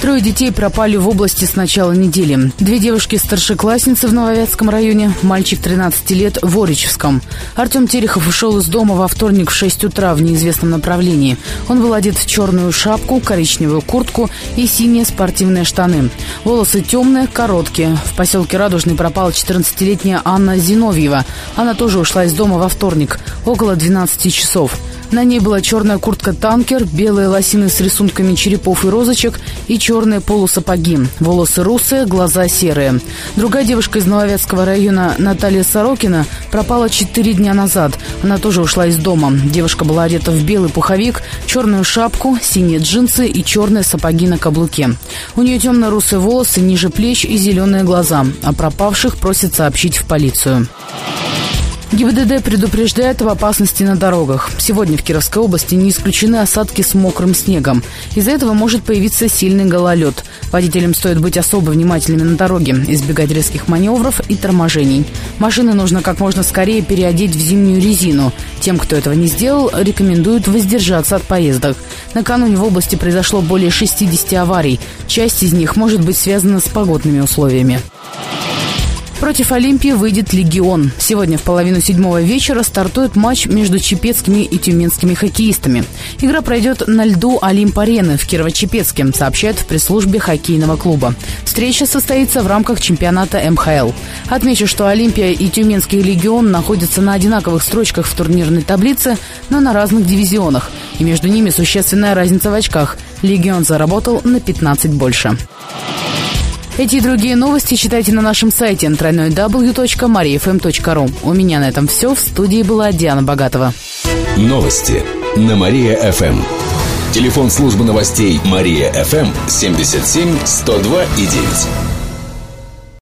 Трое детей пропали в области с начала недели. Две девушки-старшеклассницы в Нововятском районе, мальчик 13 лет в Оричевском. Артем Терехов ушел из дома во вторник в 6 утра в неизвестном направлении. Он был одет в черную шапку, коричневую куртку и синие спортивные штаны. Волосы темные, короткие. В поселке Радужный пропала 14-летняя Анна Зиновьева. Она тоже ушла из дома во вторник, около 12 часов. На ней была черная куртка-танкер, белые лосины с рисунками черепов и розочек и черные полусапоги. Волосы русые, глаза серые. Другая девушка из Нововятского района, Наталья Сорокина, пропала четыре дня назад. Она тоже ушла из дома. Девушка была одета в белый пуховик, черную шапку, синие джинсы и черные сапоги на каблуке. У нее темно-русые волосы ниже плеч и зеленые глаза. О пропавших просит сообщить в полицию. ГИБДД предупреждает об опасности на дорогах. Сегодня в Кировской области не исключены осадки с мокрым снегом. Из-за этого может появиться сильный гололед. Водителям стоит быть особо внимательными на дороге, избегать резких маневров и торможений. Машины нужно как можно скорее переодеть в зимнюю резину. Тем, кто этого не сделал, рекомендуют воздержаться от поездок. Накануне в области произошло более 60 аварий. Часть из них может быть связана с погодными условиями. Против Олимпии выйдет «Легион». Сегодня в половину седьмого вечера стартует матч между чепецкими и тюменскими хоккеистами. Игра пройдет на льду Олимп-арены в Кирово-Чепецке, сообщают в пресс-службе хоккейного клуба. Встреча состоится в рамках чемпионата МХЛ. Отмечу, что Олимпия и Тюменский «Легион» находятся на одинаковых строчках в турнирной таблице, но на разных дивизионах. И между ними существенная разница в очках. «Легион» заработал на 15 больше. Эти и другие новости читайте на нашем сайте www.mariafm.ru. У меня на этом все. В студии была Диана Богатова. Новости на Мария-ФМ. Телефон службы новостей Мария-ФМ 77 102 и 9.